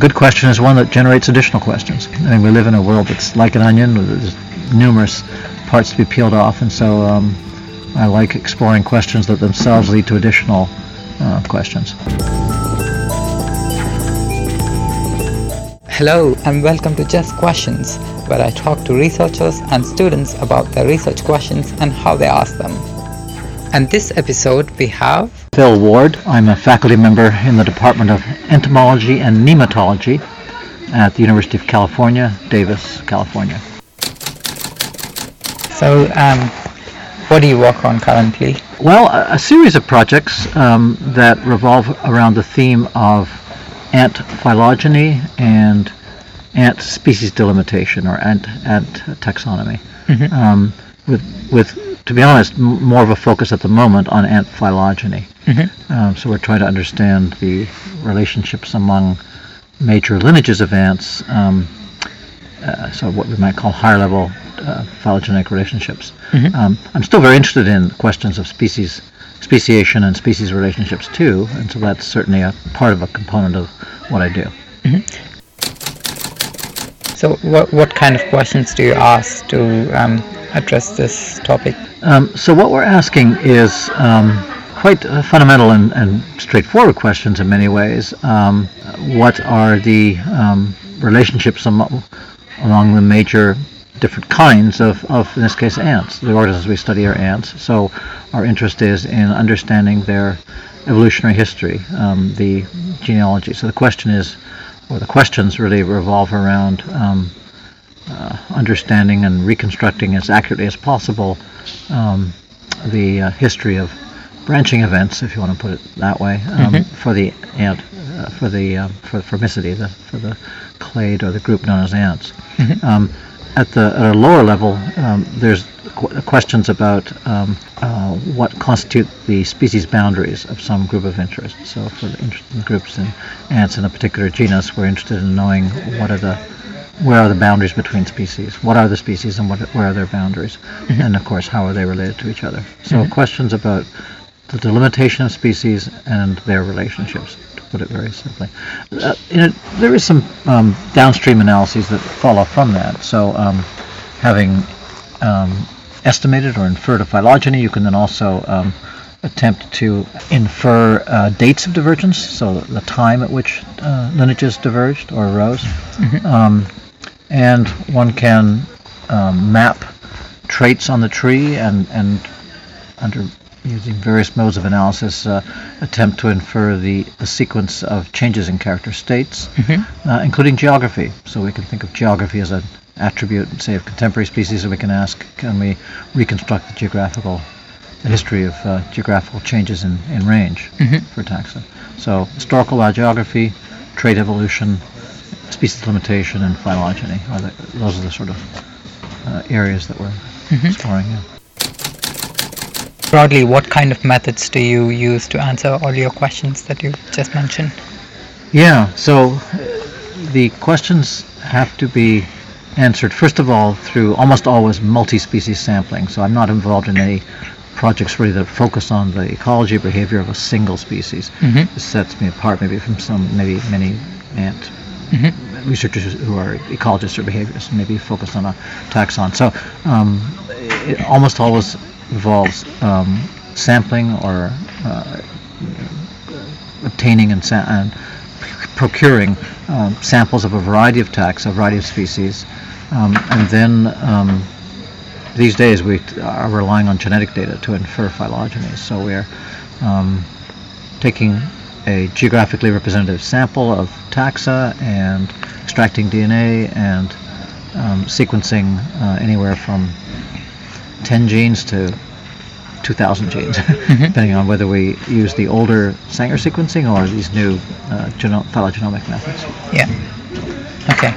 good question is one that generates additional questions. I mean, we live in a world that's like an onion, with numerous parts to be peeled off, and so um, I like exploring questions that themselves lead to additional uh, questions. Hello and welcome to Just Questions, where I talk to researchers and students about their research questions and how they ask them. And this episode we have Phil Ward. I'm a faculty member in the Department of Entomology and Nematology at the University of California, Davis, California. So, um, what do you work on currently? Well, a, a series of projects um, that revolve around the theme of ant phylogeny and ant species delimitation or ant, ant taxonomy. Mhm. Um, with, with, to be honest, m- more of a focus at the moment on ant phylogeny. Mhm. Um, so we're trying to understand the relationships among major lineages of ants, um, uh, so what we might call higher level uh, phylogenetic relationships. Mhm. Um, I'm still very interested in questions of species speciation and species relationships too, and so that's certainly a part of a component of what I do. So, what, what kind of questions do you ask to um, address this topic? Um, so what we're asking is um, quite uh, fundamental and, and straightforward questions in many ways. Um, what are the um, relationships among, among the major different kinds of, of, in this case, ants? The organisms we study are ants, so our interest is in understanding their evolutionary history, um, the genealogy. So the question is, or the questions really revolve around um, uh, understanding and reconstructing as accurately as possible um, the uh, history of branching events, if you want to put it that way, um, Mhm. for the ant, uh, for the um, for Formicidae, the, for the clade or the group known as ants. Mhm. At the at a lower level, um, there's qu- questions about um, uh, what constitute the species boundaries of some group of interest. So, for the interested groups in ants in a particular genus, we're interested in knowing what are the where are the boundaries between species? What are the species and what, where are their boundaries? And of course, how are they related to each other? So Mhm. questions about the delimitation of species and their relationships, put it very simply. Uh, in it, there is some um, downstream analyses that follow from that. So um, having um, estimated or inferred a phylogeny, you can then also um, attempt to infer uh, dates of divergence, so the time at which uh, lineages diverged or arose. Mhm. Um, and one can um, map traits on the tree and, and under using various modes of analysis uh, attempt to infer the, the sequence of changes in character states, Mhm. uh, including geography. So we can think of geography as an attribute, say, of contemporary species, and we can ask, can we reconstruct the geographical, the history of uh, geographical changes in, in range Mhm. for taxa. So historical biogeography, trait evolution, species limitation, and phylogeny. Are the, those are the sort of uh, areas that we're Mhm. exploring. Yeah. Broadly, what kind of methods do you use to answer all your questions that you just mentioned? Yeah, so uh, the questions have to be answered, first of all, through almost always multi-species sampling. So I'm not involved in any projects really that focus on the ecology or behavior of a single species. Mhm. This sets me apart maybe from some, maybe many ant Mhm. researchers who are ecologists or behaviorists, maybe focused on a taxon. So um, it almost always involves um, sampling or uh, obtaining and, sa- and procuring um, samples of a variety of taxa, a variety of species, um, and then um, these days we are relying on genetic data to infer phylogenies. So we're um, taking a geographically representative sample of taxa and extracting DNA and um, sequencing uh, anywhere from 10 genes to 2,000 genes, depending on whether we use the older Sanger sequencing or these new uh, geno- phylogenomic methods. Yeah. Okay.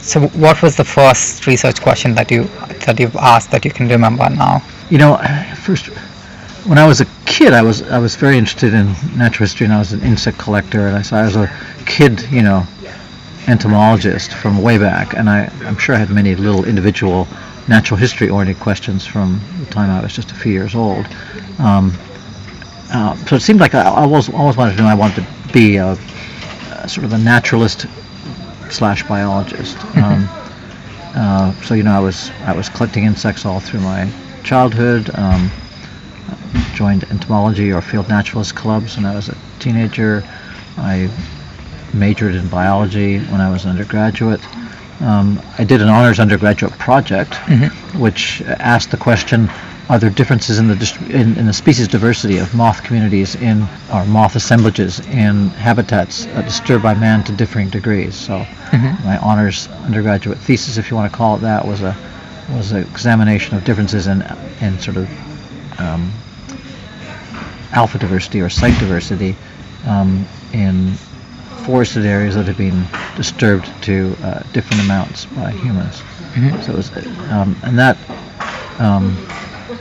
So, what was the first research question that you that you've asked that you can remember now? You know, first, when I was a kid, I was I was very interested in natural history, and I was an insect collector, and I saw I was a kid, you know, entomologist from way back, and I I'm sure I had many little individual natural history oriented questions from the time I was just a few years old. Um, uh, so it seemed like I, I always always wanted to know. I wanted to be a uh, sort of a naturalist slash biologist. Um, uh, so you know, I was I was collecting insects all through my childhood. Um, joined entomology or field naturalist clubs when I was a teenager. I majored in biology when I was an undergraduate. Um, I did an honors undergraduate project, which asked the question: Are there differences in the dist- in, in the species diversity of moth communities in or moth assemblages in habitats uh, disturbed by man to differing degrees? So, my honors undergraduate thesis, if you want to call it that, was a was an examination of differences in in sort of um, alpha diversity or site diversity um, in forested areas that have been disturbed to uh, different amounts by humans. So it was, um, and that um,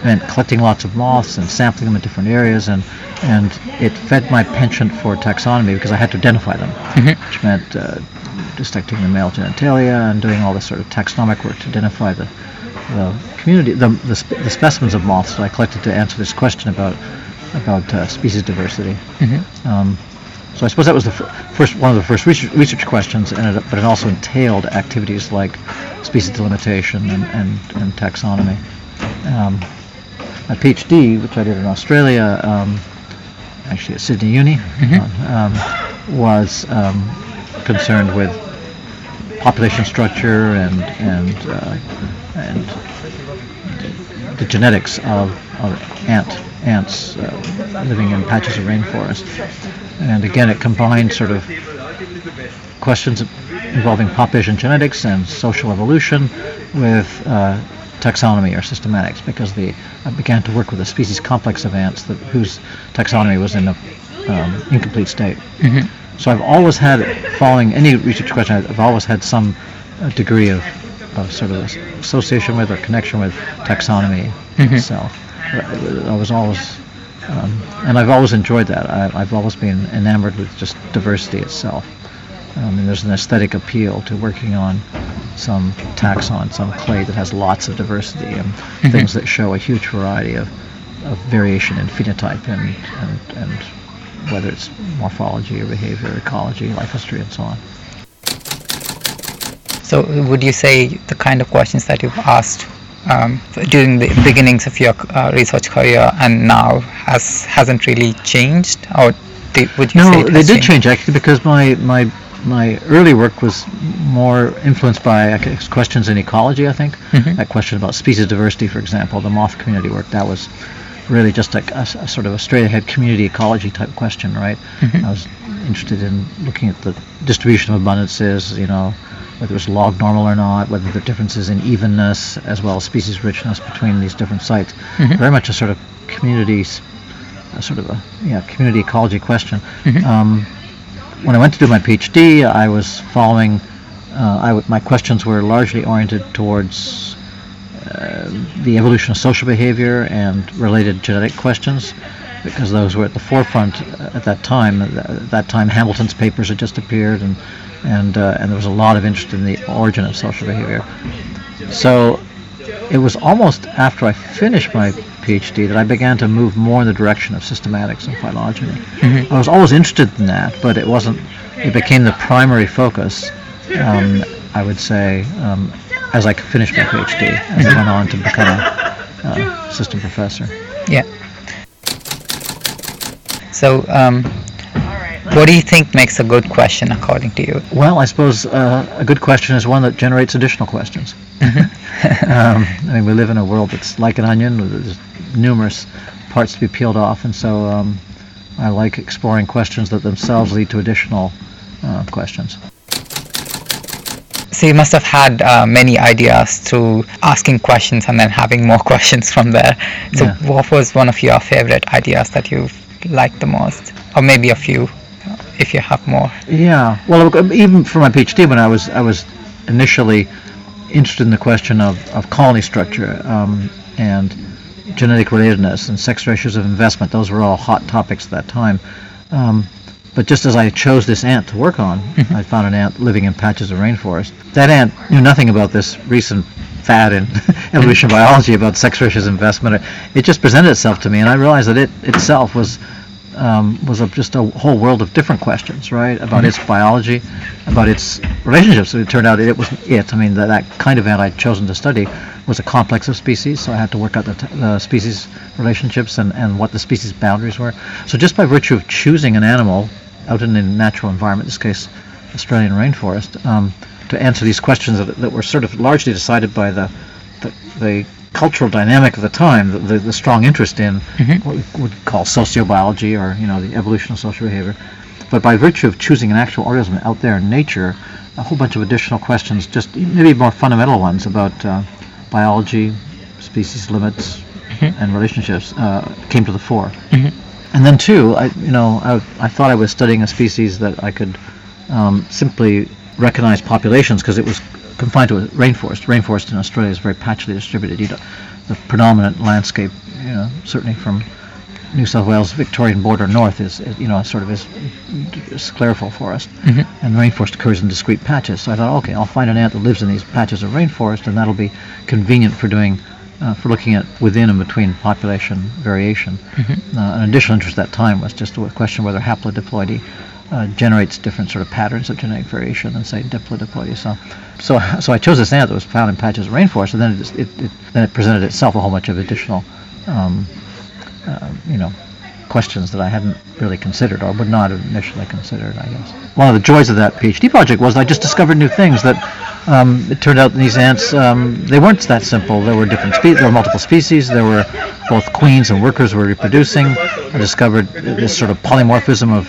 meant collecting lots of moths and sampling them in different areas, and and it fed my penchant for taxonomy because I had to identify them, which meant uh, dissecting the male genitalia and doing all this sort of taxonomic work to identify the the community, the the, spe- the specimens of moths that I collected to answer this question about about uh, species diversity. Um, so I suppose that was the f- first one of the first research, research questions, and it, but it also entailed activities like species delimitation and, and, and taxonomy. Um, my PhD, which I did in Australia, um, actually at Sydney Uni, um, was um, concerned with population structure and and uh, and the genetics of, of ant ants uh, living in patches of rainforest. And again, it combined sort of questions involving population genetics and social evolution with uh, taxonomy or systematics because the I began to work with a species complex of ants that, whose taxonomy was in a um, incomplete state. So I've always had, following any research question, I've always had some uh, degree of, of sort of association with or connection with taxonomy itself. I was always, um, and I've always enjoyed that. I, I've always been enamored with just diversity itself. I mean, there's an aesthetic appeal to working on some taxon, some clade that has lots of diversity and things that show a huge variety of, of variation in phenotype and, and, and whether it's morphology or behavior, ecology, life history, and so on. So, would you say the kind of questions that you've asked um, during the beginnings of your uh, research career and now has hasn't really changed, or do, would you say No, it they did changed? change actually because my my my early work was more influenced by questions in ecology. I think Mhm. that question about species diversity, for example, the moth community work. That was really just a sort of a straight ahead community ecology type question, right? Mhm. I was interested in looking at the distribution of abundances, you know, whether it's log normal or not, whether there are differences in evenness as well as species richness between these different sites. Mhm. Very much a sort of communities, a sort of a yeah community ecology question. Mhm. Um, when I went to do my PhD, I was following. Uh, I w- my questions were largely oriented towards uh, the evolution of social behavior and related genetic questions, because those were at the forefront uh, at that time. At that time, Hamilton's papers had just appeared, and and uh, and there was a lot of interest in the origin of social behavior. So it was almost after I finished my PhD that I began to move more in the direction of systematics and phylogeny. I was always interested in that, but it wasn't. It became the primary focus. Um, I would say um, as I finished my PhD and went on to become a uh, assistant professor. Yeah. So, um, what do you think makes a good question according to you? Well, I suppose uh, a good question is one that generates additional questions. um, I mean, we live in a world that's like an onion. with There's numerous parts to be peeled off, and so um, I like exploring questions that themselves lead to additional uh, questions. So you must have had uh, many ideas through asking questions and then having more questions from there. So Yeah. what was one of your favorite ideas that you liked the most, or maybe a few, if you have more? Yeah. Well, uh, even for my PhD, when I was I was initially interested in the question of, of colony structure um, and genetic relatedness and sex ratios of investment. Those were all hot topics at that time. Um, but just as I chose this ant to work on, I found an ant living in patches of rainforest. That ant knew nothing about this recent fad in evolution biology about sex ratios of investment. It just presented itself to me, and I realized that it itself was um, was a, just a whole world of different questions, right? About its biology, about its relationships. It turned out it was it. I mean, that, that kind of ant I'd chosen to study was a complex of species, so I had to work out the, t- the species relationships and, and what the species boundaries were. So just by virtue of choosing an animal out in a natural environment, in this case, Australian rainforest, um, to answer these questions that, that were sort of largely decided by the, the, the cultural dynamic of the time, the, the, the strong interest in what we would call sociobiology or you know the evolution of social behavior. But by virtue of choosing an actual organism out there in nature, a whole bunch of additional questions, just maybe more fundamental ones about uh, biology, species limits, and relationships, uh, came to the fore. And then too, I you know I, I thought I was studying a species that I could um, simply recognize populations because it was confined to a rainforest. Rainforest in Australia is very patchily distributed. You know, the predominant landscape, you know, certainly from New South Wales Victorian border north is, is, you know sort of is sclerophyll forest, and rainforest occurs in discrete patches. So I thought, okay, I'll find an ant that lives in these patches of rainforest, and that'll be convenient for doing. Uh, for looking at within and between population variation. Uh, an additional interest at that time was just the question whether haplodiploidy uh, generates different sort of patterns of genetic variation than say diplodiploidy. So, so, so I chose this ant that was found in patches of rainforest, and then it, it, it then it presented itself a whole bunch of additional, um, uh, you know, questions that I hadn't really considered or would not have initially considered. I guess one of the joys of that PhD project was I just discovered new things that. Um, it turned out these ants um, they weren't that simple. There were different species, there were multiple species. There were both queens and workers were reproducing. I discovered this sort of polymorphism of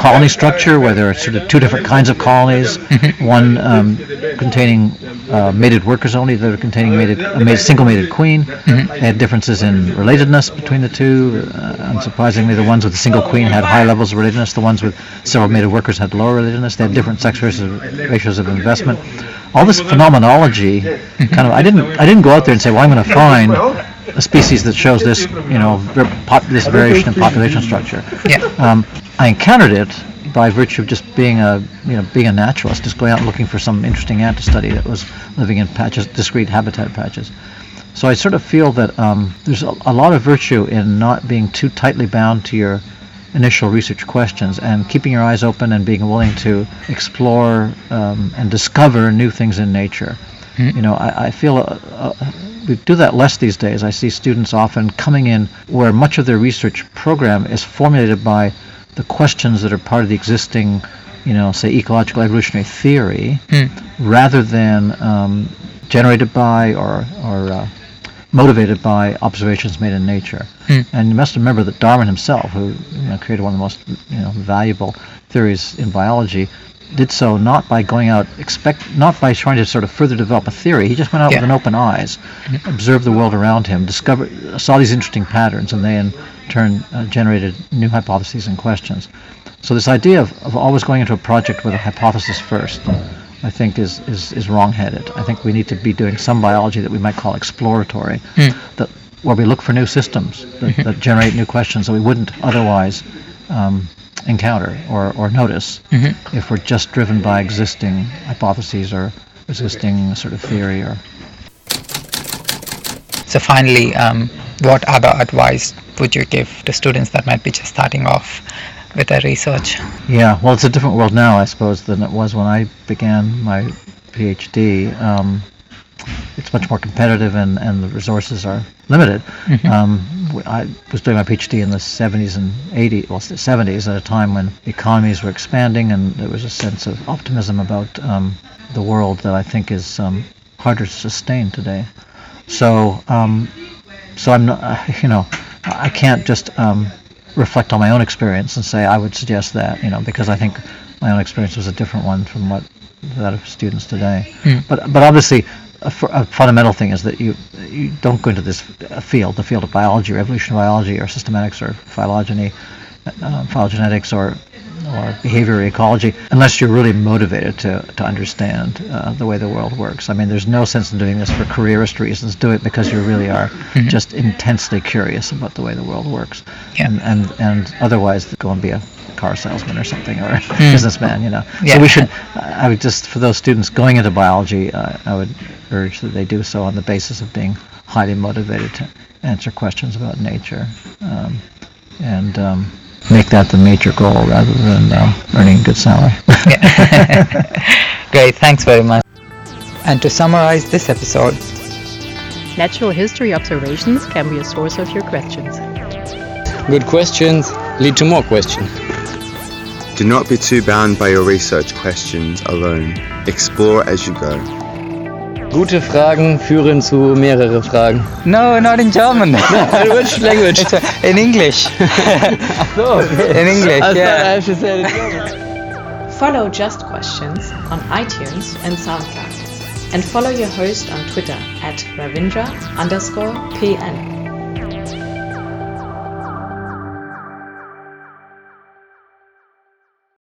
colony structure, where there are sort of two different kinds of colonies, one um, containing uh, mated workers only, the other containing mated, a mated, single mated queen. They had differences in relatedness between the two. Uh, unsurprisingly, the ones with a single queen had high levels of relatedness. The ones with several mated workers had lower relatedness. They had different sex ratios, ratios of investment. All this phenomenology, kind of, I didn't, I didn't go out there and say, well, I'm going to find a species that shows this, you know, ver- pop, this variation in population structure. Yeah. Um, I encountered it by virtue of just being a, you know, being a naturalist, just going out looking for some interesting ant to study that was living in patches, discrete habitat patches. So I sort of feel that um, there's a, a lot of virtue in not being too tightly bound to your initial research questions and keeping your eyes open and being willing to explore um, and discover new things in nature. You know, I, I feel uh, we do that less these days. I see students often coming in where much of their research program is formulated by the questions that are part of the existing, you know, say ecological evolutionary theory, rather than um, generated by or or uh, motivated by observations made in nature. And you must remember that Darwin himself, who you know, created one of the most you know, valuable theories in biology, did so not by going out expect not by trying to sort of further develop a theory. He just went out Yeah. with an open eyes, observed the world around him, discovered saw these interesting patterns, and they in turn uh, generated new hypotheses and questions. So this idea of, of always going into a project with a hypothesis first, I think is, is, is wrong-headed. I think we need to be doing some biology that we might call exploratory, that where we look for new systems that, that generate new questions that we wouldn't otherwise um, encounter or, or notice if we're just driven by existing hypotheses or existing sort of theory or So finally, um, what other advice would you give to students that might be just starting off with their research? Yeah, well, it's a different world now, I suppose, than it was when I began my PhD. Um, it's much more competitive, and, and the resources are limited. Um, w- I was doing my PhD in the 70s and 80s, well, the 70s, at a time when economies were expanding, and there was a sense of optimism about um, the world that I think is um, harder to sustain today. So, um, so I'm not, uh, you know, I can't just um, reflect on my own experience and say I would suggest that, you know, because I think my own experience was a different one from what that of students today. But but obviously, a, fundamental thing is that you you don't go into this field, the field of biology or evolutionary biology or systematics or phylogeny, uh, phylogenetics or or behavior ecology unless you're really motivated to, to understand uh, the way the world works. I mean, there's no sense in doing this for careerist reasons. Do it because you really are just intensely curious about the way the world works. Yeah. And, and, and otherwise, go and be a car salesman or something or a businessman, you know. Yeah. So we should, I would just, for those students going into biology, uh, I would urge that they do so on the basis of being highly motivated to answer questions about nature. Um, and um, make that the major goal rather than um, earning a good salary. Great, thanks very much. And to summarize this episode, Natural history observations can be a source of your questions. Good questions lead to more questions. Do not be too bound by your research questions alone. Explore as you go. Gute Fragen führen zu mehrere Fragen. no, not in German. Which language? It's, uh, in English. in English, I I yeah. have to say it in German. Follow Just Questions on iTunes and SoundCloud. And follow your host on Twitter at Ravindra underscore PN.